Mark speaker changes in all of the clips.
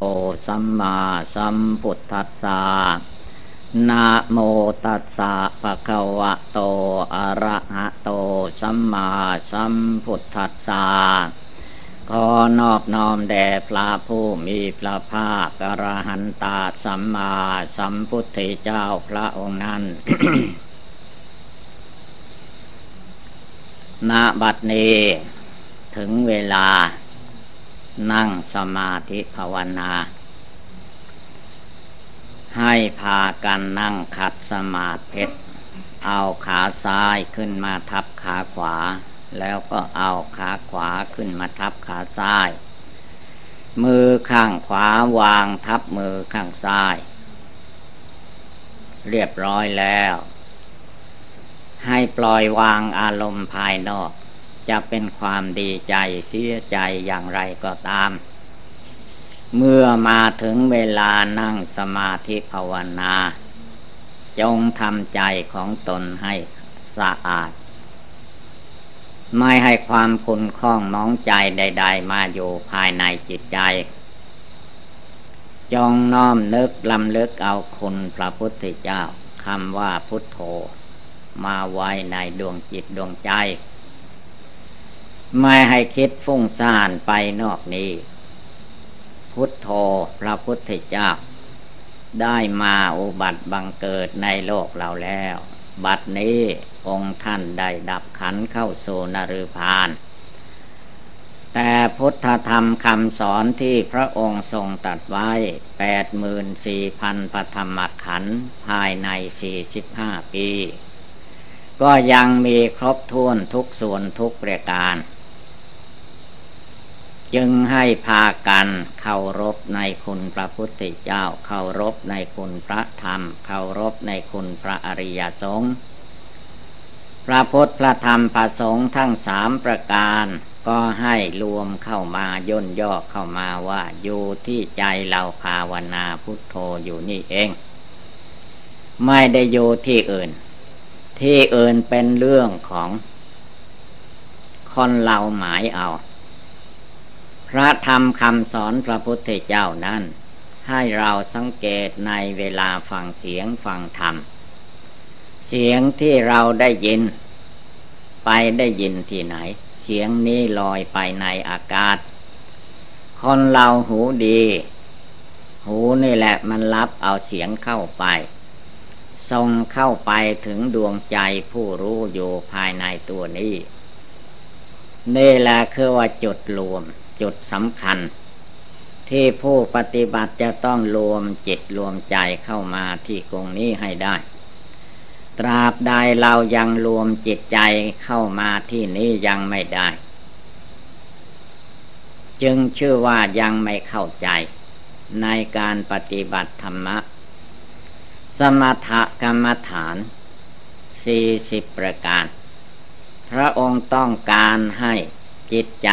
Speaker 1: โอสัมมาสัมพุทธัสสะนะโมตัสสะภะคะวะโต อะระหะโต สัมมาสัมพุทธัสสะขอนอบน้อมแด่พระผู้มีพระภาคกระหันตาสัมมาสัมพุทธเจ้าพระองค์นั้น ณ บัดนี้ ถึงเวลา นั่งสมาธิภาวนา ให้พากันนั่งขัดสมาธิเอาขาซ้ายขึ้นมาทับขาขวา แล้วก็เอาขาขวาขึ้นมาทับขาซ้าย มือข้างขวาวางทับมือข้างซ้าย เรียบร้อยแล้ว ให้ปล่อยวางอารมณ์ภายนอก จะเป็นความดีใจเสียใจอย่างไรก็ตาม เมื่อมาถึงเวลานั่งสมาธิภาวนา จงทำใจของตนให้สะอาด ไม่ให้ความคุณคล้องมองใจใด ๆ มาอยู่ภายในจิตใจจงน้อมนึกลำลึกเอาคุณพระพุทธเจ้าคำว่าพุทโธ มาไว้ในดวงจิตดวงใจ ไม่ให้คิดฟุ้งซ่านไปนอกนี้ พุทโธพระพุทธเจ้า ได้มาอุบัติบังเกิดในโลกเราแล้ว บัดนี้องค์ท่านได้ดับขันเข้าสู่นรุพานแต่พุทธธรรมคำสอนที่พระองค์ทรงตัดไว้แปดหมื่นสี่พันปธรรมขันภายในสี่สิบห้าปี ก็ยังมีครบถ้วนทุกส่วนทุกประการ จึงให้พากันเคารพในคุณพระพุทธเจ้าเคารพในคุณพระธรรมเคารพในคุณพระอริยสงฆ์พระพุทธพระธรรมพระสงฆ์ทั้งสามประการ ก็ให้รวมเข้ามาย่นย่อเข้ามาว่าอยู่ที่ใจเราภาวนาพุทโธอยู่นี่เอง ไม่ได้อยู่ที่อื่น ที่อื่นเป็นเรื่องของคนเราหมายเอา ระธรรมคำสอนพระพุทธเจ้านั้น ให้เราสังเกตในเวลาฟังเสียงฟังธรรม เสียงที่เราได้ยิน ไปได้ยินที่ไหน เสียงนี้ลอยไปในอากาศ คนเราหูดี หูนี่แหละมันรับเอาเสียงเข้าไปส่งเข้าไปถึงดวงใจผู้รู้อยู่ภายในตัวนี้ นี่แหละคือว่าจุดรวม จุดสำคัญ ที่ผู้ปฏิบัติจะต้องรวมจิตรวมใจเข้ามาที่กรงนี้ให้ได้ ตราบใดเรายังรวมจิตใจเข้ามาที่นี้ยังไม่ได้ จึงชื่อว่ายังไม่เข้าใจในการปฏิบัติธรรมะ สมถกรรมฐานสี่สิบประการ พระองค์ต้องการให้ จิตใจ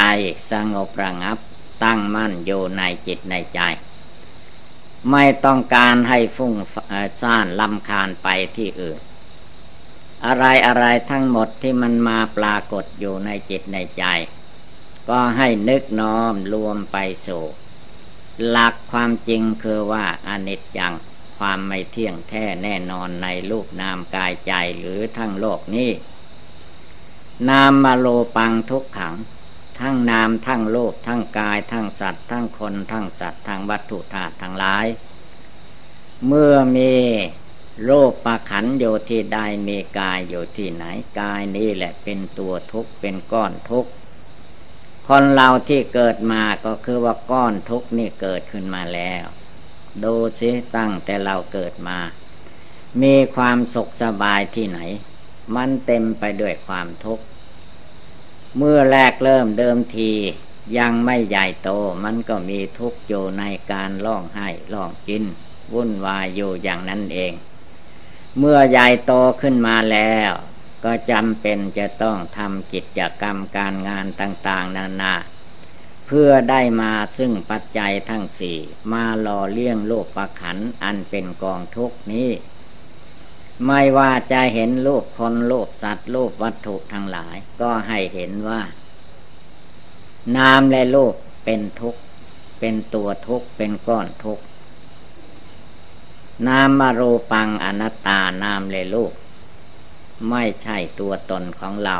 Speaker 1: สงบระงับ ตั้งมั่นอยู่ในจิตในใจ ไม่ต้องการให้ฟุ้งซ่านลำคาญไปที่อื่น อะไรอะไรทั้งหมดที่มันมาปรากฏอยู่ในจิตในใจ ก็ให้นึกน้อมรวมไปสู่หลักความจริงคือว่าอนิจจังความไม่เที่ยงแท้แน่นอนในรูปนามกายใจหรือทั้งโลกนี้นามมาโลปังทุกขัง ทั้งนามทั้งโลกทั้งกาย ทั้งสัตว์ทั้งคนทั้งสัตว์ทั้งวัตถุธาตุทั้งหลาย เมื่อมีโลกประขันอยู่ที่ใดมีกายอยู่ที่ไหนกายนี้แหละเป็นตัวทุกข์เป็นก้อนทุกข์คนเราที่เกิดมาก็คือว่าก้อนทุกข์นี่เกิดขึ้นมาแล้ว ดูสิตั้งแต่เราเกิดมา มีความสุขสบายที่ไหน มันเต็มไปด้วยความทุกข์ เมื่อแรกเริ่มเดิมทียังไม่ใหญ่โตมันก็มีทุกข์อยู่ในการล่องให้ล่องกิน วุ่นวายอยู่อย่างนั้นเอง เมื่อใหญ่โตขึ้นมาแล้ว ก็จำเป็นจะต้องทำกิจกรรมการงานต่างๆ นานา เพื่อได้มาซึ่งปัจจัยทั้งสี่ มาหล่อเลี้ยงโลกประขันอันเป็นกองทุกนี้ ไม่ว่าจะเห็นรูปคนรูปสัตว์รูปวัตถุทั้งหลาย ก็ให้เห็นว่า นามและรูปเป็นทุกข์ เป็นตัวทุกข์ เป็นก้อนทุกข์นามมารูปังอนัตตานามเลยลูกไม่ใช่ตัวตนของเรา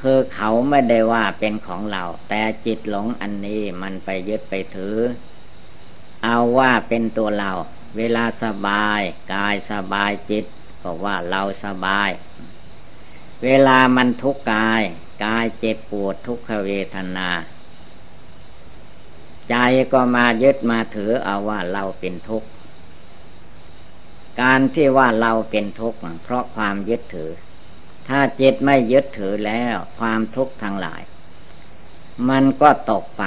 Speaker 1: คือเขาไม่ได้ว่าเป็นของเรา แต่จิตหลงอันนี้มันไปยึดไปถือ เอาว่าเป็นตัวเรา เวลาสบาย กายสบายจิตก็ว่าเราสบาย เวลามันทุกข์กาย กายเจ็บปวดทุกขเวทนา ใจก็มายึดมาถือเอาว่าเราเป็นทุกข์ การที่ว่าเราเป็นทุกข์เพราะความยึดถือ ถ้าจิตไม่ยึดถือแล้วความทุกข์ทั้งหลาย มันก็ตกไป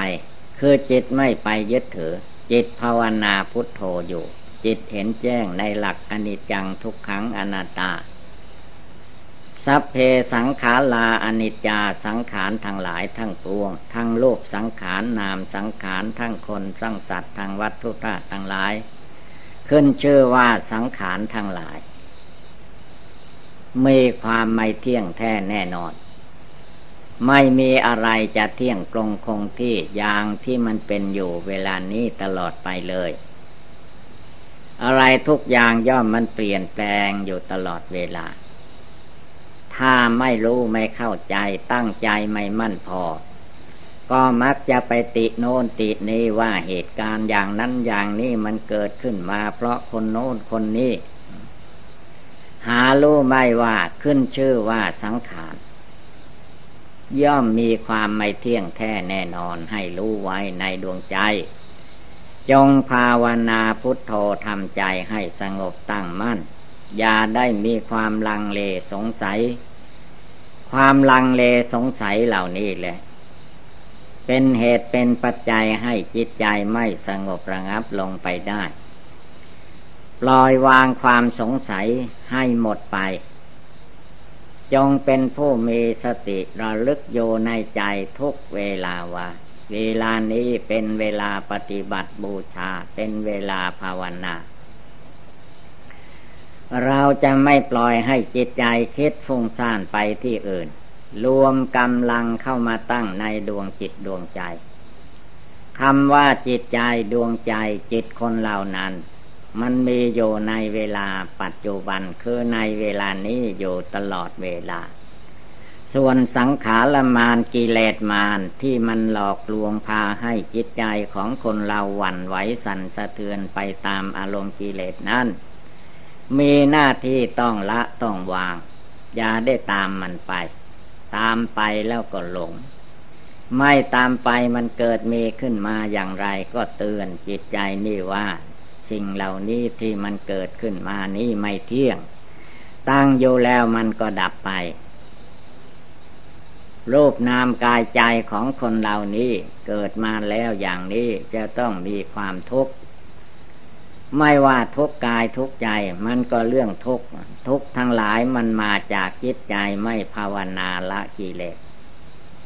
Speaker 1: คือจิตไม่ไปยึดถือ จิตภาวนาพุทโธอยู่ จิตเห็นแจ้งในหลักอนิจจังทุกขังอนัตตา สัพเพสังขาราอนิจจาสังขารทั้งหลายทั้งปวง ทั้งโลกสังขารนามสังขารทั้งคนทั้งสัตว์ทั้งวัตถุธาตุทั้งหลาย ขึ้นชื่อว่าสังขารทั้งหลาย มีความไม่เที่ยงแท้แน่นอนไม่มีอะไรจะเที่ยงตรงคงที่อย่างที่มันเป็นอยู่เวลานี้ตลอดไปเลย อะไรทุกอย่างย่อมมันเปลี่ยนแปลงอยู่ตลอดเวลา ถ้าไม่รู้ไม่เข้าใจตั้งใจไม่มั่นพอ ก็มักจะไปติโน้นตินี้ว่าเหตุการณ์อย่างนั้นอย่างนี้มันเกิดขึ้นมา เพราะคนโน้นคนนี้ หารู้ไม่ว่าขึ้นชื่อว่าสังขารย่อมมีความไม่เที่ยงแท้แน่นอนให้รู้ไว้ในดวงใจ จงภาวนาพุทโธทำใจให้สงบตั้งมั่น อย่าได้มีความลังเลสงสัย ความลังเลสงสัยเหล่านี้แหละ เป็นเหตุเป็นปัจจัยให้จิตใจไม่สงบระงับลงไปได้ปล่อยวางความสงสัยให้หมดไป จงเป็นผู้มีสติระลึกโยในใจทุกเวลาว่า เวลานี้เป็นเวลาปฏิบัติบูชา เป็นเวลาภาวนา เราจะไม่ปล่อยให้จิตใจคิดฟุ้งซ่านไปที่อื่น รวมกำลังเข้ามาตั้งในดวงจิตดวงใจคำว่าจิตใจดวงใจจิตคนเหล่านั้น มันมีอยู่ในเวลาปัจจุบันคือในเวลานี้อยู่ตลอดเวลา ส่วนสังขารมานกิเลสมานที่มันหลอกลวงพาให้จิตใจของคนเราหวั่นไหวสั่นสะเทือนไปตามอารมณ์กิเลสนั้น มีหน้าที่ต้องละต้องวาง อย่าได้ตามมันไป ตามไปแล้วก็หลง ไม่ตามไปมันเกิดมีขึ้นมาอย่างไรก็เตือนจิตใจนี่ว่า สิ่งเหล่านี้ที่มันเกิดขึ้นมานี้ไม่เที่ยง ตั้งอยู่แล้วมันก็ดับไป รูปนามกายใจของคนเหล่านี้เกิดมาแล้วอย่างนี้จะต้องมีความทุกข์ไม่ว่าทุกกายทุกใจมันก็เรื่องทุกทุกทั้งหลายมันมาจากจิตใจไม่ภาวนาละกิเลส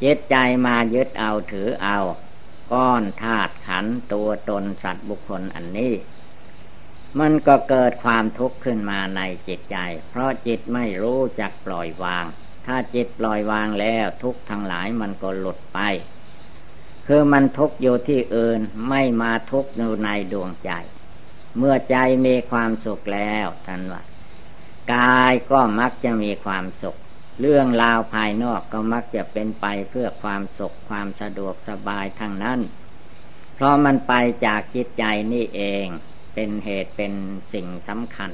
Speaker 1: จิตใจมายึดเอาถือเอา ก้อนธาตุขันตัวตนสัตว์บุคคลอันนี้ มันก็เกิดความทุกข์ขึ้นมาในจิตใจ เพราะจิตไม่รู้จักปล่อยวาง ถ้าจิตปล่อยวางแล้วทุกทั้งหลายมันก็หลุดไป คือมันทุกอยู่ที่อื่นไม่มาทุกอยู่ในดวงใจ เมื่อใจมีความสุขแล้วท่านว่ากายก็มักจะมีความสุข เรื่องราวภายนอกก็มักจะเป็นไปเพื่อความสุขความสะดวกสบายทั้งนั้น เพราะมันไปจากจิตใจนี่เอง เป็นเหตุเป็นสิ่งสำคัญ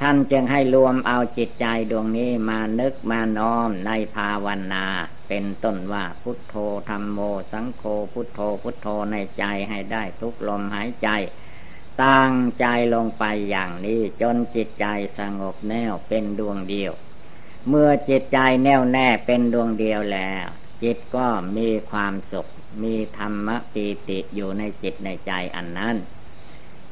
Speaker 1: ท่านจึงให้รวมเอาจิตใจดวงนี้มานึกมาน้อมในภาวนา เป็นต้นว่าพุทโธธรรมโมสังโฆพุทโธพุทโธในใจให้ได้ทุกลมหายใจ ตั้งใจลงไปอย่างนี้จนจิตใจสงบแน่วเป็นดวงเดียว เมื่อจิตใจแน่วแน่เป็นดวงเดียวแล้ว จิตก็มีความสุข มีธรรมปีติอยู่ในจิตในใจอันนั้น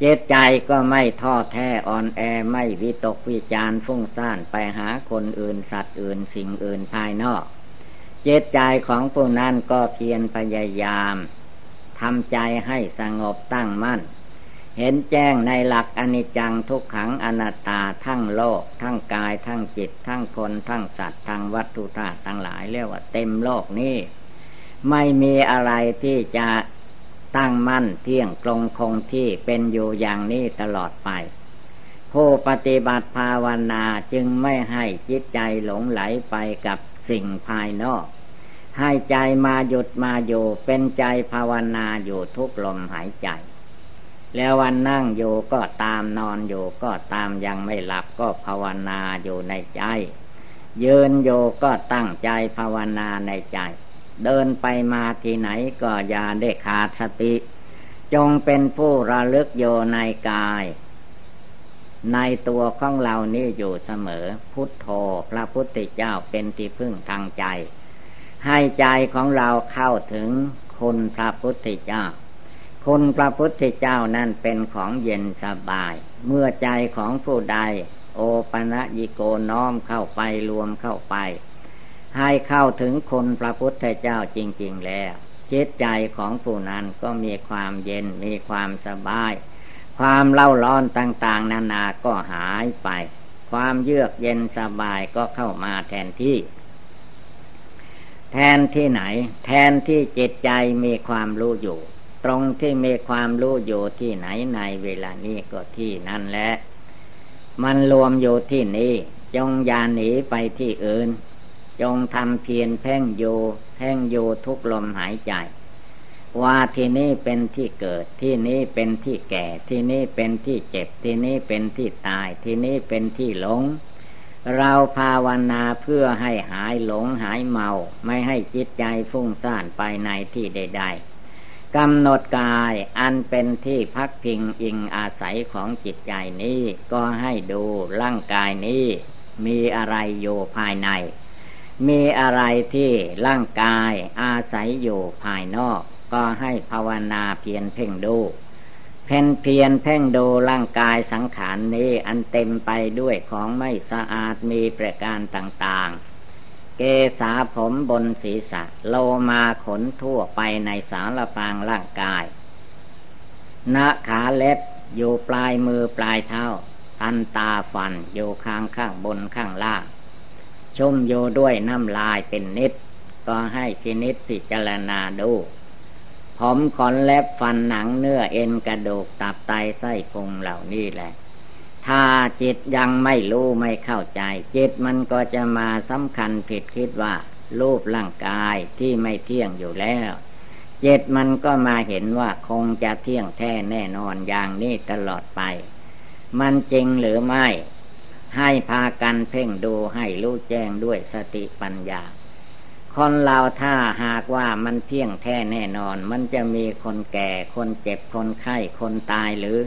Speaker 1: จิตใจก็ไม่ท้อแท้อ่อนแอไม่วิตกวิจารฟุ้งซ่านไปหาคนอื่นสัตว์อื่นสิ่งอื่นภายนอกจิตใจของผู้นั้นก็เพียรพยายามทำใจให้สงบตั้งมั่น เห็นแจ้งในหลักอนิจจังทุกขังอนัตตาทั้งโลก ทั้งกายทั้งจิต ทั้งคนทั้งสัตว์ทั้งวัตถุธาตุทั้งหลายเรียกว่าเต็มโลกนี้ ไม่มีอะไรที่จะ ตั้งมั่นเที่ยงตรงคงที่เป็นอยู่อย่างนี้ตลอดไป ผู้ปฏิบัติภาวนาจึงไม่ให้จิตใจหลงไหลไปกับสิ่งภายนอก ให้ใจมาหยุดมาอยู่เป็นใจภาวนาอยู่ทุกลมหายใจ แล้ววันนั่งอยู่ก็ตามนอนอยู่ก็ตามยังไม่หลับก็ภาวนาอยู่ในใจ ยืนโยก็ตั้งใจภาวนาในใจ เดินไปมาที่ไหนก็อย่าได้ขาดสติ จงเป็นผู้ระลึกโยในกาย ในตัวของเรานี่อยู่เสมอ พุทโธพระพุทธเจ้าเป็นที่พึ่งทางใจ ให้ใจของเราเข้าถึงคุณพระพุทธเจ้า คุณพระพุทธเจ้านั่นเป็นของเย็นสบาย เมื่อใจของผู้ใด โอปะนะยิโกน้อมเข้าไปรวมเข้าไป ให้เข้าถึงคนพระพุทธเจ้าจริง ๆ แล้ว จิตใจของผู้นั้นก็มีความเย็นมีความสบาย ความเล่าร้อนต่างๆ นานาก็หายไป ความเยือกเย็นสบายก็เข้ามาแทนที่ แทนที่ไหน แทนที่จิตใจมีความรู้อยู่ ตรงที่มีความรู้อยู่ที่ไหนในเวลานี้ก็ที่นั่นแหละมันรวมอยู่ที่นี้จงยาหนีไปที่อื่น จงทำเพียรเพ่งโยเพ่งโยทุกลมหายใจ ว่าที่นี้เป็นที่เกิดที่นี้เป็นที่แก่ ที่นี้เป็นที่เจ็บ ที่นี้เป็นที่ตาย ที่นี้เป็นที่หลง เราภาวนาเพื่อให้หายหลงหายเมา ไม่ให้จิตใจฟุ้งซ่านไปในที่ใด ๆกำหนดกายอันเป็นที่พักพิงอิงอาศัยของจิตใจนี้ ก็ให้ดูร่างกายนี้ มีอะไรอยู่ภายใน มีอะไรที่ร่างกายอาศัยอยู่ภายนอก ก็ให้ภาวนาเพียรเพ่งดูเพ่นเพียรเพ่งดูร่างกายสังขารนนี้อันเต็มไปด้วยของไม่สะอาดมีประการต่างๆ เกษาผมบนศีรษะ โลมาขนทั่วไปในสารพางร่างกายนาขาเล็บอยู่ปลายมือปลายเท้าทันตาฟันอยู่ข้างข้างบนข้างล่าง ชุ่มโยด้วยน้ำลายเป็นนิด ก็ให้พินิษพิจารณาดู ผมขนเล็บฟันหนังเนื้อเอ็นกระดูกตับไตไส้พุงเหล่านี้แหละ ถ้าจิตยังไม่รู้ไม่เข้าใจ จิตมันก็จะมาสำคัญผิดคิดว่า รูปร่างกายที่ไม่เที่ยงอยู่แล้วจิตมันก็มาเห็นว่าคงจะเที่ยงแท้แน่นอนอย่างนี้ตลอดไป มันจริงหรือไม่ ให้พากันเพ่งดูให้รู้แจ้งด้วยสติปัญญา คนเราถ้าหากว่ามันเที่ยงแท้แน่นอน มันจะมีคนแก่ คนเจ็บ คนไข้ คนตายหรือ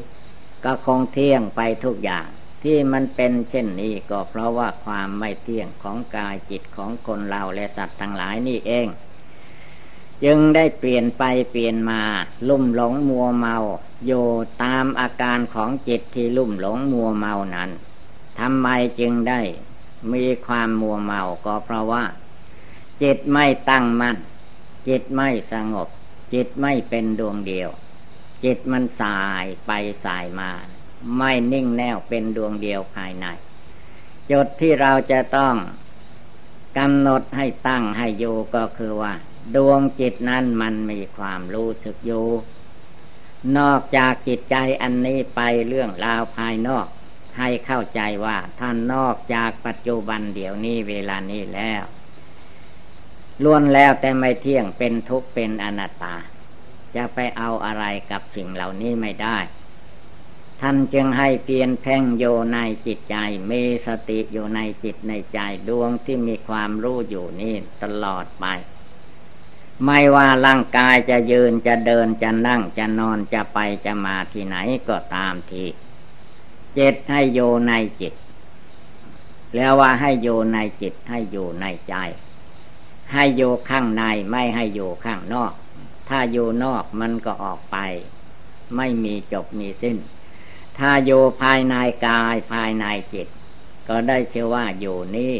Speaker 1: ก็คงเที่ยงไปทุกอย่าง ที่มันเป็นเช่นนี้ก็เพราะว่าความไม่เที่ยงของกายจิตของคนเราและสัตว์ทั้งหลายนี่เอง จึงได้เปลี่ยนไปเปลี่ยนมา ลุ่มหลงมัวเมาอยู่ตามอาการของจิตที่ลุ่มหลงมัวเมานั้น ทำไมจึงได้ มีความมัวเมาก็เพราะว่า จิตไม่ตั้งมัน่นจิตไม่สงบ จิตไม่เป็นดวงเดียว จิตมันสายไปสายมา ไม่นิ่งแน่วเป็นดวงเดียวภายในจุดที่เราจะต้องกำหนดให้ตั้งให้อยู่ก็คือว่า ดวงจิตนั้นมันมีความรู้สึกอยู่นอกจากจิตใจอันนี้ไปเรื่องราวภายนอก ให้เข้าใจว่าท่านนอกจากปัจจุบันเดี๋ยวนี้เวลานี้แล้วล้วนแล้วแต่ไม่เที่ยงเป็นทุกข์เป็นอนัตตา จะไปเอาอะไรกับสิ่งเหล่านี้ไม่ได้ ท่านจึงให้เพียนแพ่งโยในจิตใจมีสติอยู่ในจิตในใจดวงที่มีความรู้อยู่นี่ตลอดไป ไม่ว่าร่างกายจะยืนจะเดินจะนั่งจะนอนจะไปจะมาที่ไหนก็ตามที จิตให้โยในจิต แล้วว่าให้โยในจิต ให้อยู่ในใจ ให้โยข้างในไม่ให้โยข้างนอก ถ้าโยนอกมันก็ออกไป ไม่มีจบมีสิ้น ถ้าโยภายในกายภายในจิต ก็ได้เชื่อว่าอยู่นี่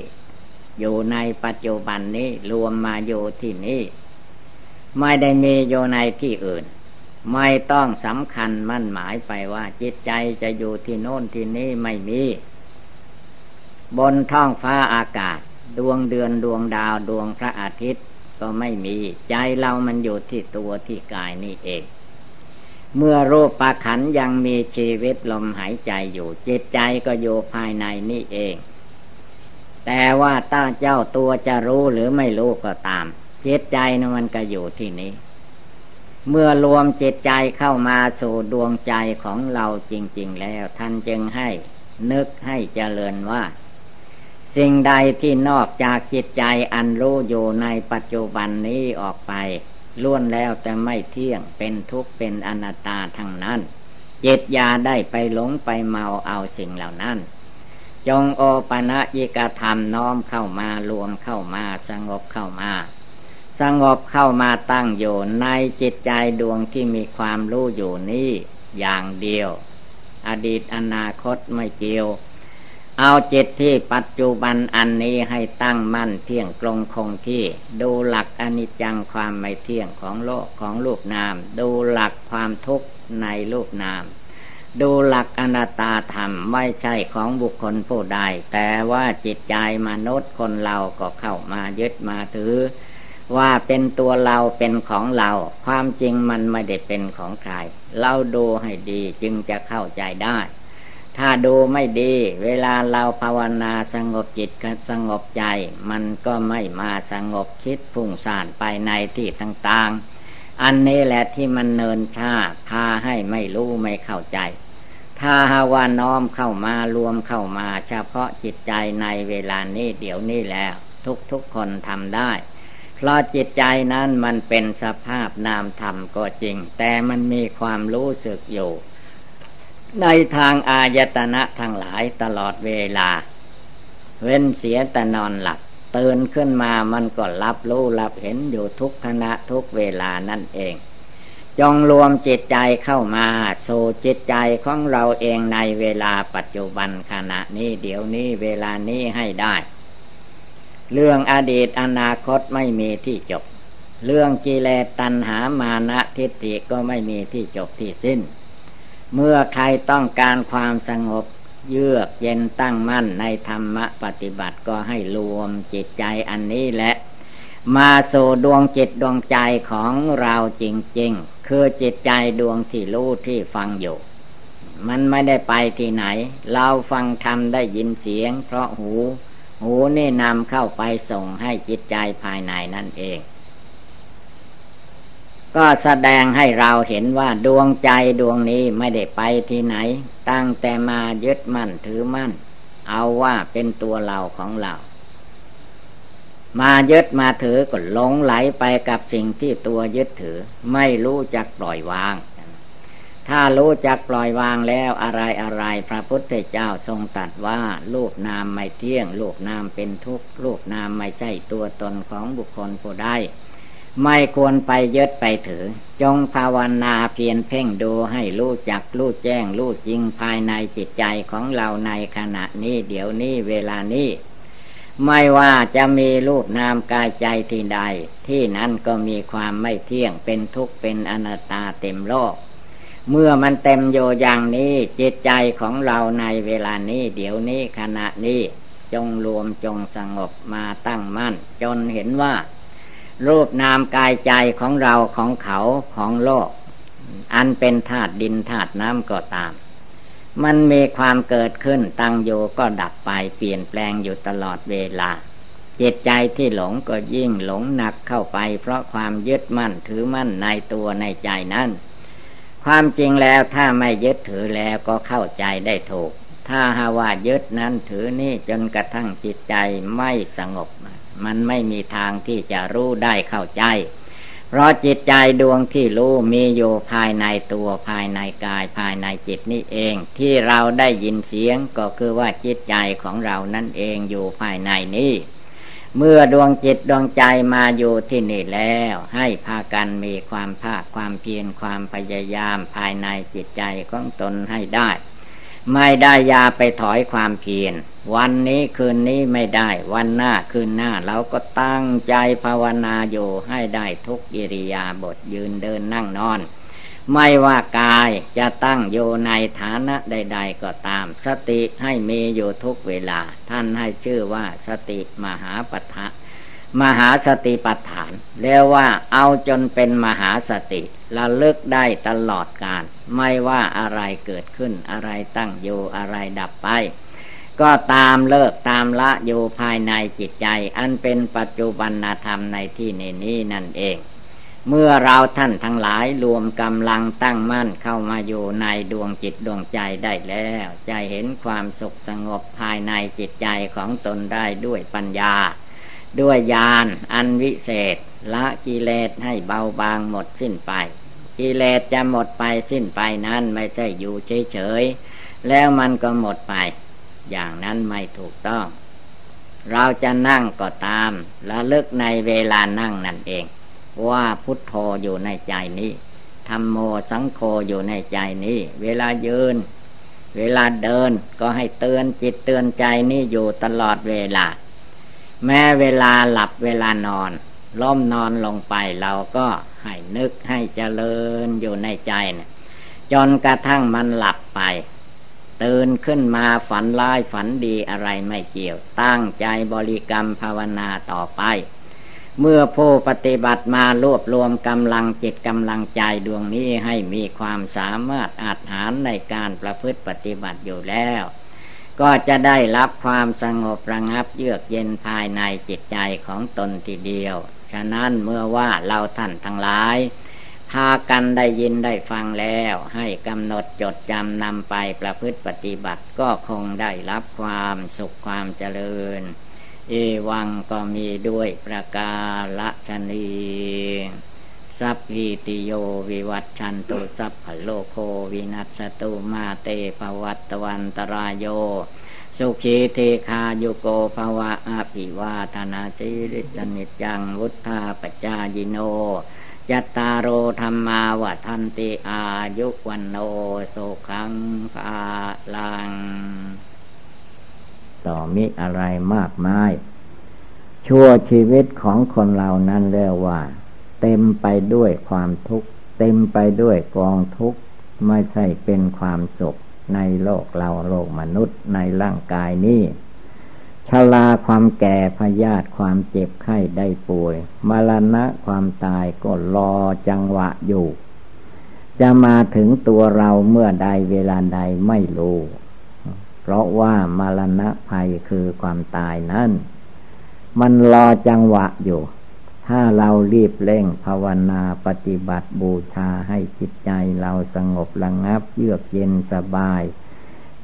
Speaker 1: อยู่ในปัจจุบันนี้รวมมาอยู่ที่นี่ไม่ได้มีอยู่ในที่อื่น ไม่ต้องสำคัญมั่นหมายไปว่า จิตใจจะอยู่ที่โน่นที่นี้ไม่มี บนท้องฟ้าอากาศ ดวงเดือนดวงดาวดวงพระอาทิตย์ก็ไม่มี ใจเรามันอยู่ที่ตัวที่กายนี่เอง เมื่อรูปปาขันยังมีชีวิตลมหายใจอยู่ จิตใจก็อยู่ภายในนี่เอง แต่ว่าตาเจ้าตัวจะรู้หรือไม่รู้ก็ตามจิตใจนะมันก็อยู่ที่นี้ เมื่อรวมจิตใจเข้ามาสู่ดวงใจของเราจริง ๆ แล้ว ท่านจึงให้นึกให้เจริญว่า สิ่งใดที่นอกจากจิตใจอันรู้อยู่ในปัจจุบันนี้ออกไปล้วนแล้วแต่ไม่เที่ยงเป็นทุกข์เป็นอนัตตาทั้งนั้นจิตยาได้ไปหลงไปเมาเอาสิ่งเหล่านั้น จงโอปะนะยิกธรรมน้อมเข้ามารวมเข้ามาสงบเข้ามา สงบเข้ามาตั้งอยู่ในจิตใจดวงที่มีความรู้อยู่นี้อย่างเดียว อดีตอนาคตไม่เกี่ยว เอาจิตที่ปัจจุบันอันนี้ให้ตั้งมั่นเที่ยงตรงคงที่ ดูหลักอนิจจังความไม่เที่ยงของโลกของรูปนาม ดูหลักความทุกข์ในรูปนาม ดูหลักอนัตตาธรรมไม่ใช่ของบุคคลผู้ใด แต่ว่าจิตใจมนุษย์คนเราก็เข้ามายึดมาถือ ว่าเป็นตัวเราเป็นของเรา ความจริงมันไม่ได้เป็นของใคร เราดูให้ดีจึงจะเข้าใจได้ ถ้าดูไม่ดี เวลาเราภาวนาสงบจิตสงบใจ มันก็ไม่มาสงบคิดพุ่งซ่านไปในที่ต่างๆ อันนี้แหละที่มันเนินชาพาให้ไม่รู้ไม่เข้าใจ ถ้าหาว่าน้อมเข้ามารวมเข้ามาเฉพาะจิตใจในเวลานี้เดี๋ยวนี้แล้ว ทุกๆคนทำได้ เพราะจิตใจนั้นมันเป็นสภาพนามธรรมก็จริง แต่มันมีความรู้สึกอยู่ ในทางอายตนะทั้งหลายตลอดเวลา เว้นเสียแต่นอนหลับตื่นขึ้นมามันก็รับรู้รับเห็นอยู่ทุกขณะทุกเวลานั่นเอง จงรวมจิตใจเข้ามาสู่จิตใจของเราเองในเวลาปัจจุบันขณะนี้เดี๋ยวนี้เวลานี้ให้ได้ เรื่องอดีตอนาคตไม่มีที่จบ เรื่องกิเลสตัณหามานะทิฏฐิก็ไม่มีที่จบที่สิ้น เมื่อใครต้องการความสงบ เยือกเย็นตั้งมั่นในธรรมปฏิบัติก็ให้รวมจิตใจอันนี้แหละ มาสู่ดวงจิตดวงใจของเราจริง ๆ คือจิตใจดวงที่รู้ที่ฟังอยู่ มันไม่ได้ไปที่ไหน เราฟังธรรมได้ยินเสียง เพราะหู หูนี่นำเข้าไปส่งให้จิตใจภายในนั่นเอง ก็แสดงให้เราเห็นว่าดวงใจดวงนี้ไม่ได้ไปที่ไหน ตั้งแต่มายึดมั่นถือมั่น เอาว่าเป็นตัวเราของเรา มายึดมาถือก็หลงไหลไปกับสิ่งที่ตัวยึดถือ ไม่รู้จักปล่อยวาง ถ้ารู้จักปล่อยวางแล้วอะไรอะไรพระพุทธเจ้าทรงตัดว่าลูกนามไม่เที่ยงลูกนามเป็นทุกข์ลูกนามไม่ใช่ตัวตนของบุคคลผู้ใดไม่ควรไปยึดไปถือ จงภาวนาเพียรเพ่งดูให้รู้จักรู้แจ้งรู้จริงภายในจิตใจของเราในขณะนี้เดี๋ยวนี้เวลานี้ไม่ว่าจะมีรูปนามกายใจที่ใด ที่นั้นก็มีความไม่เที่ยงเป็นทุกข์เป็นอนัตตาเต็มโลก เมื่อมันเต็มโยอย่างนี้ จิตใจของเราในเวลานี้ เดี๋ยวนี้ขณะนี้ จงรวมจงสงบมาตั้งมั่น จนเห็นว่า รูปนามกายใจของเราของเขาของโลก อันเป็นธาตุดินธาตุน้ำก็ตาม มันมีความเกิดขึ้นตั้งอยู่ก็ดับไปเปลี่ยนแปลงอยู่ตลอดเวลาจิตใจที่หลงก็ยิ่งหลงหนักเข้าไป เพราะความยึดมั่นถือมั่นในตัวในใจนั้น ความจริงแล้วถ้าไม่ยึดถือแล้วก็เข้าใจได้ถูก ถ้าหาว่ายึดนั้นถือนี่จนกระทั่งจิตใจไม่สงบ มันไม่มีทางที่จะรู้ได้เข้าใจ เพราะจิตใจดวงที่รู้มีอยู่ภายในตัวภายในกายภายในจิตนี่เอง ที่เราได้ยินเสียงก็คือว่าจิตใจของเรานั่นเองอยู่ภายในนี้ เมื่อดวงจิตดวงใจมาอยู่ที่นี่แล้ว ให้พากันมีความภาคความเพียรความพยายามภายในจิตใจของตนให้ได้ ไม่ได้ยาไปถอยความเพียรวันนี้คืนนี้ไม่ได้ วันหน้าคืนหน้าเราก็ตั้งใจภาวนาอยู่ให้ได้ทุกอิริยาบถยืนเดินนั่งนอน ไม่ว่ากายจะตั้งอยู่ในฐานะใด ๆ ก็ตาม สติให้มีอยู่ทุกเวลา ท่านให้ชื่อว่าสติมหาปัฏฐะมหาสติปัฏฐานเรียกว่าเอาจนเป็นมหาสติระลึกได้ตลอดการ ไม่ว่าอะไรเกิดขึ้นอะไรตั้งอยู่อะไรดับไป ก็ตามเลิกตามละอยู่ภายในจิตใจ อันเป็นปัจจุบันธรรมในที่นี้นี้นั่นเอง เมื่อเราท่านทั้งหลายรวมกำลังตั้งมั่นเข้ามาอยู่ในดวงจิตดวงใจได้แล้ว จะเห็นความสุขสงบภายในจิตใจของตนได้ด้วยปัญญา ด้วยญาณอันวิเศษ ละกิเลสให้เบาบางหมดสิ้นไป กิเลสจะหมดไปสิ้นไปนั้นไม่ใช่อยู่เฉยๆแล้วมันก็หมดไป อย่างนั้นไม่ถูกต้อง เราจะนั่งก็ตามและเลิกในเวลานั่งนั่นเอง ว่าพุทโธอยู่ในใจนี้ธรรมโมสังโฆอยู่ในใจนี้ เวลายืน เวลาเดินก็ให้เตือนจิตเตือนใจนี้อยู่ตลอดเวลา แม้เวลาหลับเวลานอนล้มนอนลงไปเราก็ให้นึกให้เจริญอยู่ในใจนะจนกระทั่งมันหลับไป ตื่นขึ้นมาฝันร้ายฝันดีอะไรไม่เกี่ยว ตั้งใจบริกรรมภาวนาต่อไป เมื่อผู้ปฏิบัติมารวบรวมกำลังจิตกำลังใจดวงนี้ให้มีความสามารถอาจหารในการประพฤติปฏิบัติอยู่แล้ว ก็จะได้รับความสงบระงับเยือกเย็นภายในจิตใจของตนทีเดียว ฉะนั้นเมื่อว่าเราท่านทั้งหลายพากันได้ยินได้ฟังแล้ว ให้กำหนดจดจำนำไปประพฤติปฏิบัติก็คงได้รับความสุขความเจริญ เอวังก็มีด้วยประการฉะนี้ สัพพีติโยวิวัชชันตุสัพพะโรโควินัสสะตุมาเต ภะวัตวันตะราโย สุขี ทีฆายุโก ภะวะอะภิวาทะนะสีลิสสะ นิจจังวุฑฒาปะจายิโน จัตตาโรธรรมาวัทันติอายุวันโนโสขังภาลัง ต่อมิอะไรมากมาย ชั่วชีวิตของคนเรานั้นเรียกว่า เต็มไปด้วยความทุกข์ เต็มไปด้วยกองทุกข์ ไม่ใช่เป็นความสุขในโลกเราโลกมนุษย์ในร่างกายนี้ชลาความแก่พยาธิความเจ็บไข้ได้ป่วย มรณะความตายก็รอจังหวะอยู่ จะมาถึงตัวเราเมื่อใดเวลาใดไม่รู้ เพราะว่ามรณะภัยคือความตายนั้น มันรอจังหวะอยู่ ถ้าเรารีบเร่งภาวนาปฏิบัติบูชาให้จิตใจเราสงบระงงับ เยือกเย็นสบาย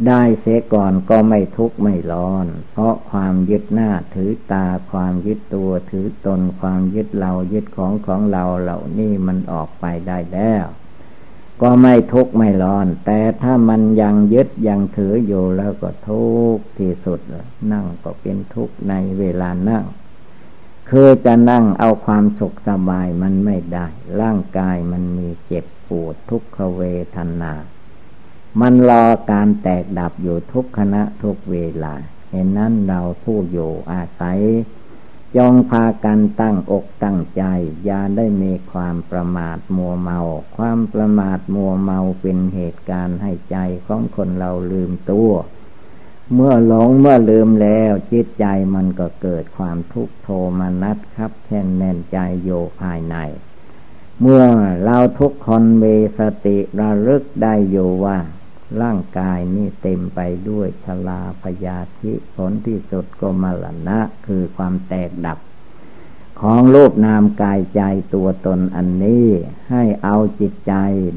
Speaker 1: ได้เสียก่อนก็ไม่ทุกข์ไม่ร้อน เพราะความยึดหน้าถือตาความยึดตัวถือตนความยึดเรายึดของของเราเหล่านี้มันออกไปได้แล้ว ก็ไม่ทุกข์ไม่ร้อน แต่ถ้ามันยังยึดยังถืออยู่แล้วก็ทุกข์ที่สุดนั่งก็เป็นทุกข์ในเวลานั่ง คือจะนั่งเอาความสุขสบายมันไม่ได้ ร่างกายมันมีเจ็บปวดทุกขเวทนา มันรอการแตกดับอยู่ทุกขณะทุกเวลาเห็นนั้นเราผู้อยู่อาศัย จงพากันตั้งอกตั้งใจ อย่าได้มีความประมาทมัวเมา ความประมาทมัวเมาเป็นเหตุการณ์ให้ใจของคนเราลืมตัว เมื่อหลงเมื่อลืมแล้วจิตใจมันก็เกิดความทุกข์โทมนัสครับแค่นแน่นใจโยภายใน เมื่อเราทุกคนมีสติระลึกได้อยู่ว่า ร่างกายนี่เต็มไปด้วยชลาพยาธิผลที่สุดก็มรณะ คือความแตกดับ ของรูปนามกายใจตัวตนอันนี้ ให้เอาจิตใจ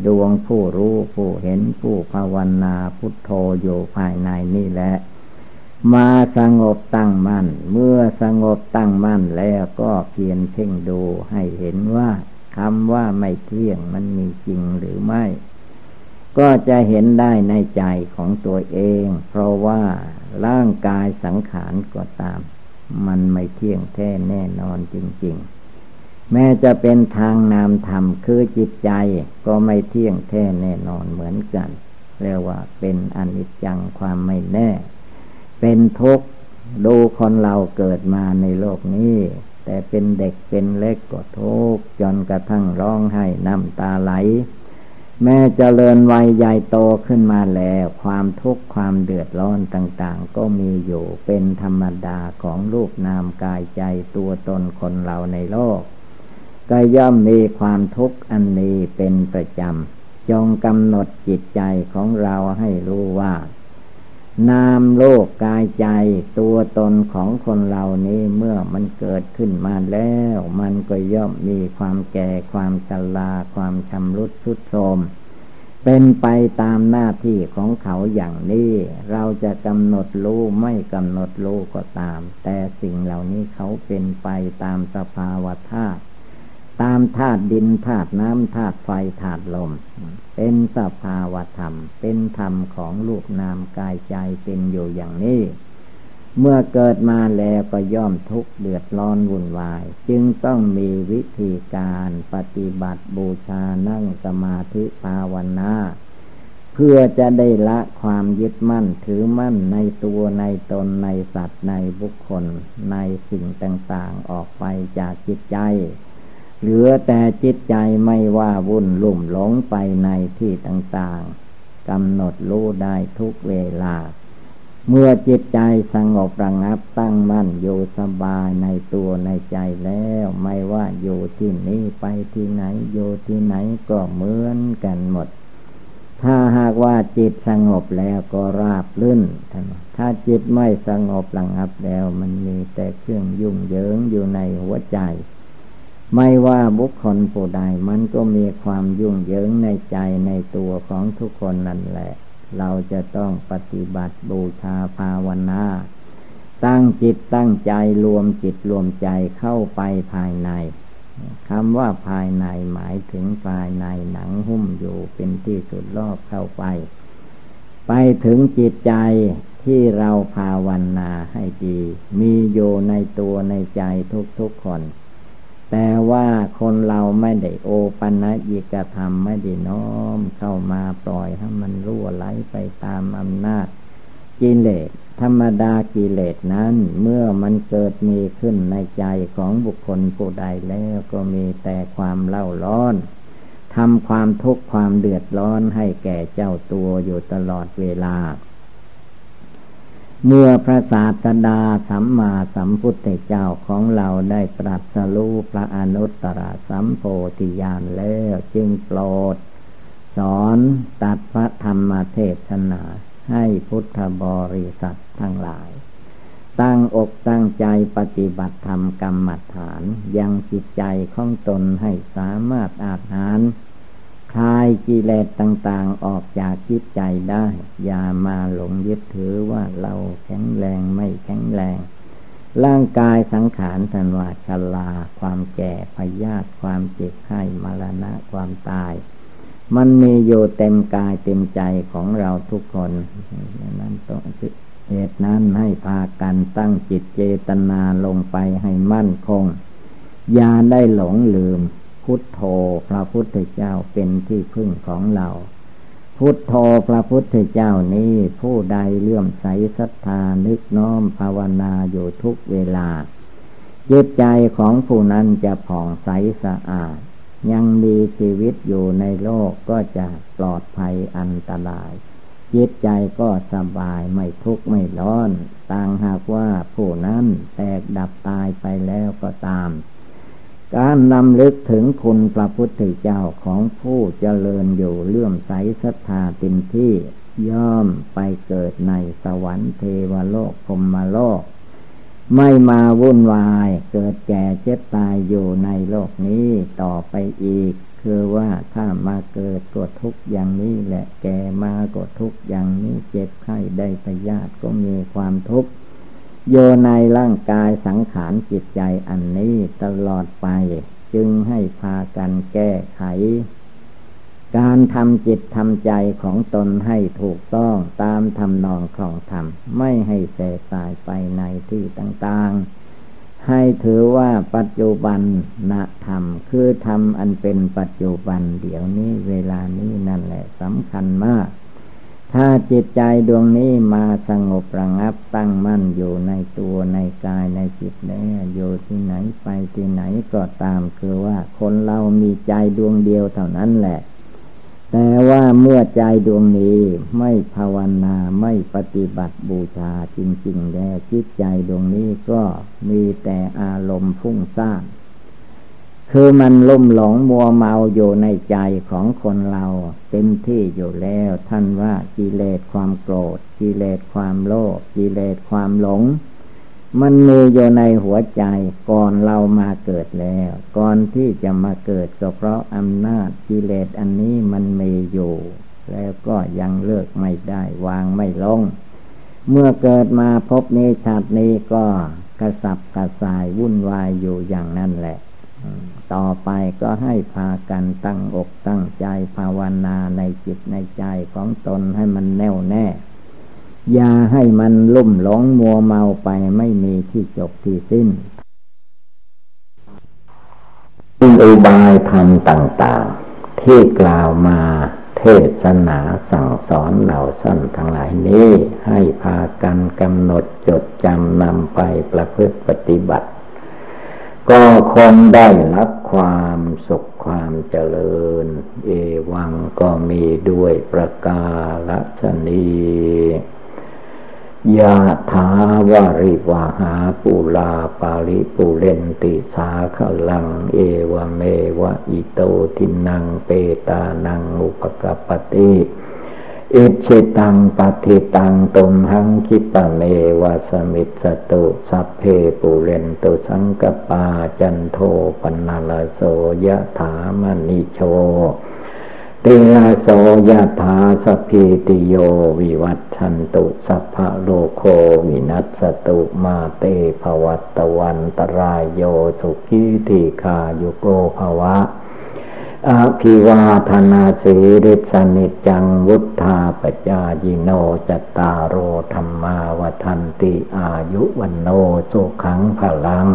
Speaker 1: ดวงผู้รู้ผู้เห็นผู้ภาวนาพุทโธอยู่ภายในนี่แหละมาสงบตั้งมัน่น เมื่อสงบตั้งมั่นแล้วก็เพียรเพ่งดูให้เห็นว่าคำว่าไม่เที่ยงมันมีจริงหรือไม่ ก็จะเห็นได้ในใจของตัวเอง เพราะว่าร่างกายสังขารก็ตาม มันไม่เที่ยงแท้แน่นอนจริง ๆ แม้จะเป็นทางนามธรรมคือจิตใจก็ไม่เที่ยงแท้แน่นอนเหมือนกันเรียกว่าเป็นอนิจจังความไม่แน่ เป็นทุกข์ดูคนเราเกิดมาในโลกนี้ แต่เป็นเด็กเป็นเล็กก็ทุกข์จนกระทั่งร้องไห้น้ำตาไหล แม้เจริญวัยใหญ่โตขึ้นมาแล้ว ความทุกข์ความเดือดร้อนต่าง ๆ ก็มีอยู่เป็นธรรมดาของรูปนามกายใจตัวตนคนเราในโลก ก็ย่อมมีความทุกข์อันนี้เป็นประจำจงกำหนดจิตใจของเราให้รู้ว่า นามโลกกายใจตัวตนของคนเหล่านี้เมื่อมันเกิดขึ้นมาแล้ว มันก็ย่อมมีความแก่ความชราความชำรุดทุดโทรมเป็นไปตามหน้าที่ของเขาอย่างนี้ เราจะกำหนดรู้ไม่กำหนดรู้ก็ตาม แต่สิ่งเหล่านี้เขาเป็นไปตามสภาวะธาตุ ตามธาตุดินธาตุน้ำธาตุไฟธาตุลม เป็นสภาวธรรม เป็นธรรมของลูกนามกายใจเป็นอยู่อย่างนี้เมื่อเกิดมาแล้วก็ย่อมทุกข์เดือดร้อนวุ่นวาย จึงต้องมีวิธีการปฏิบัติบูชานั่งสมาธิภาวนา เพื่อจะได้ละความยึดมั่นถือมั่นในตัวในตนในสัตว์ในบุคคลในสิ่งต่างๆออกไปจากจิตใจ เหลือแต่จิตใจไม่ว่าวุ่นลุ่มหลงไปในที่ต่างๆกำหนดรู้ได้ทุกเวลา เมื่อจิตใจสงบระงับตั้งมั่นอยู่สบายในตัวในใจแล้ว ไม่ว่าอยู่ที่นี้ไปที่ไหนอยู่ที่ไหนก็เหมือนกันหมด ถ้าหากว่าจิตสงบแล้วก็ราบลื่นถ้าจิตไม่สงบระงับแล้วมันมีแต่เครื่องยุ่งเหยิงอยู่ในหัวใจ ไม่ว่าบุคคลผู้ใดมันก็มีความยุ่งเหยิงในใจในตัวของทุกคนนั่นแหละ เราจะต้องปฏิบัติบูชาภาวนา ตั้งจิตตั้งใจรวมจิตรวมใจเข้าไปภายในคำว่าภายในหมายถึงภายในหนังหุ้มอยู่เป็นที่สุดรอบเข้าไป ไปถึงจิตใจที่เราภาวนาให้ดี มีอยู่ในตัวในใจทุกๆคน แต่ว่าคนเราไม่ได้โอปัญญิกธรรมไม่ได้น้อมเข้ามาปล่อยให้มันรั่วไหลไปตามอำนาจกิเลสธรรมดากิเลสนั้น เมื่อมันเกิดมีขึ้นในใจของบุคคลผู้ใดแล้วก็มีแต่ความเล่าร้อนทำความทุกข์ความเดือดร้อนให้แก่เจ้าตัวอยู่ตลอดเวลา เมื่อพระศาสดาสัมมาสัมพุทธเจ้าของเราได้ตรัสรู้พระอนุตตรสัมโพธิญาณแล้วจึงโปรด สอนตัดพระธรรมเทศนาให้พุทธบริษัททั้งหลาย ตั้งอกตั้งใจปฏิบัติธรรมกรรมฐาน ยังจิตใจของตนให้สามารถอาหาร คลายกิเลสต่าง ๆ ออกจากจิตใจได้ อย่ามาหลงยึดถือว่าเราแข็งแรงไม่แข็งแรง ร่างกายสังขารทันวาชลา ความแก่พยาธิความเจ็บไข้มรณะความตาย มันมีอยู่เต็มกายเต็มใจของเราทุกคนนั้นต้องเหตุนั้นให้พากันตั้งจิตเจตนาลงไปให้มั่นคง อย่าได้หลงลืม พุทโธพระพุทธเจ้าเป็นที่พึ่งของเรา พุทโธพระพุทธเจ้านี้ผู้ใดเลื่อมใสศรัทธานึกน้อมภาวนาอยู่ทุกเวลาจิตใจของผู้นั้นจะผ่องใสสะอาด ยังมีชีวิตอยู่ในโลกก็จะปลอดภัยอันตรายจิตใจก็สบายไม่ทุกข์ไม่ร้อน ต่างหากว่าผู้นั้นแตกดับตายไปแล้วก็ตาม การนำลึกถึงคุณพระพุทธเจ้าของผู้เจริญอยู่เลื่อมใสศรัทธาเต็มที่ย่อมไปเกิดในสวรรค์เทวโลกพมโลก ไม่มาวุ่นวายเกิดแก่เจ็บตายอยู่ในโลกนี้ต่อไปอีก คือว่าถ้ามาเกิดก็ทุกอย่างนี้แหละแก่มาก็ทุกอย่างนี้เจ็บไข้ได้พยาธิก็มีความทุกข์ โยในร่างกายสังขารจิตใจอันนี้ตลอดไป จึงให้พากันแก้ไข การทำจิตทำใจของตนให้ถูกต้องตามทำนองครองธรรม ไม่ให้เสสายไปในที่ต่างๆ ให้ถือว่าปัจจุบันนธรรม คือธรรมอันเป็นปัจจุบันเดี๋ยวนี้เวลานี้นั่นแหละสำคัญมาก ถ้าจิตใจดวงนี้มาสงบระงับตั้งมั่นอยู่ในตัวในกายในจิตแน่อยู่ที่ไหนไปที่ไหนก็ตามคือว่าคนเรามีใจดวงเดียวเท่านั้นแหละ แต่ว่าเมื่อใจดวงนี้ไม่ภาวนาไม่ปฏิบัติบูชาจริงๆแล้วจิตใจดวงนี้ก็มีแต่อารมณ์ฟุ้งซ่าน คือมันลุ่มหลงมัวเมาอยู่ในใจของคนเราเต็มที่อยู่แล้ว ท่านว่ากิเลสความโกรธกิเลสความโลภกิเลสความหลง มันมีอยู่ในหัวใจก่อนเรามาเกิดแล้ว ก่อนที่จะมาเกิดก็เพราะอำนาจกิเลสอันนี้มันมีอยู่ แล้วก็ยังเลิกไม่ได้วางไม่ลง เมื่อเกิดมาพบนี้ชาตินี้ก็กระสับกระส่ายวุ่นวายอยู่อย่างนั้นแหละ ต่อไปก็ให้พากันตั้งอกตั้งใจภาวนาในจิตในใจของตนให้มันแน่วแน่ อย่าให้มันลุ่มหลงมัวเมาไปไม่มีที่จบที่สิ้นอุบายธรรมต่าง ๆ ที่กล่าวมาเทศนาสั่งสอนเหล่าสั้นทั้งหลายนี้ ให้พากันกำหนดจดจำนำไปประพฤติปฏิบัติ ก็คงได้รับความสุขความเจริญ เอวังก็มีด้วยประกาศนียะถาวาริวาหาปุลาปาริปุเรนติสาขลัง เอวเมวะอิโตทินังเปตานังอุปกปติ อิชิตังปฏิตังตุมหังคิปะเมวะสมิสตุสัพเพปุเรนตุสังกปาจันโทปนาลโสยะถามณิโชติลาโสยะถาสพีติโยวิวัตชันตุสัพพะโลโควินัสตุมาเตภวัตวันตรายโยสุขีติคาโยโกภวะ อภิวาธนาสีริสนิจังวุธาปจายิโนจตารโรธรรมาวทันติอายุวันโนสุขังพลัง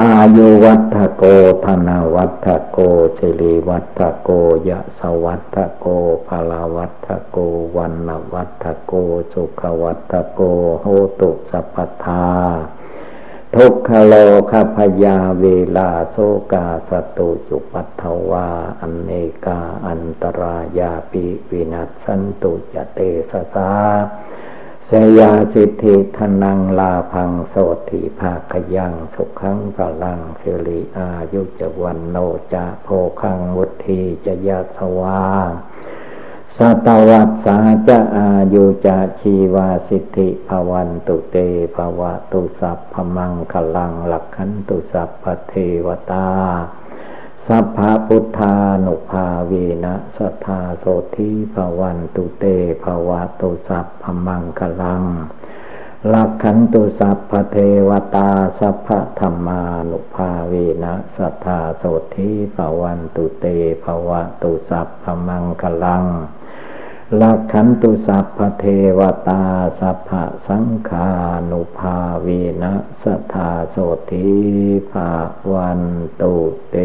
Speaker 1: อายุวัฏโกธนาวัฏโกสิริวัฏโกยะสวัฏโกภาลาวัฏโกวันวัฏโกสุขวัฏโกโหตุสัพพทา ทุกขโลคพยาเวลาโซกาสตุจุปัตถวาอันเนกาอันตรายาปิวินัสสันตุจเตสสาสยาสิทธิธนังลาพังโสติภาคยังสุขังพลังสิริอายุจวันโนจะโพคังวุธีจะยะสวา สัตวัตสาจะอายุจะชีวาสิทธิภวันตุเตภวะตุสัพพมังคลังหลักขันตุสัพพเทวตา สัพพพุทธานุภาเวนะสัทธาโสธีภวันตุเตภวะตุสัพพมังคลังหลักขันตุสัพพเทวตาสัพพธรรมานุภาเวนะสัทธาโสธีภวันตุเตภวะตุสัพพมังคลัง ลักขันตุสัพพเทวตาสัพพสังขานุภาเวนะสทาโสธิภาวันตุเต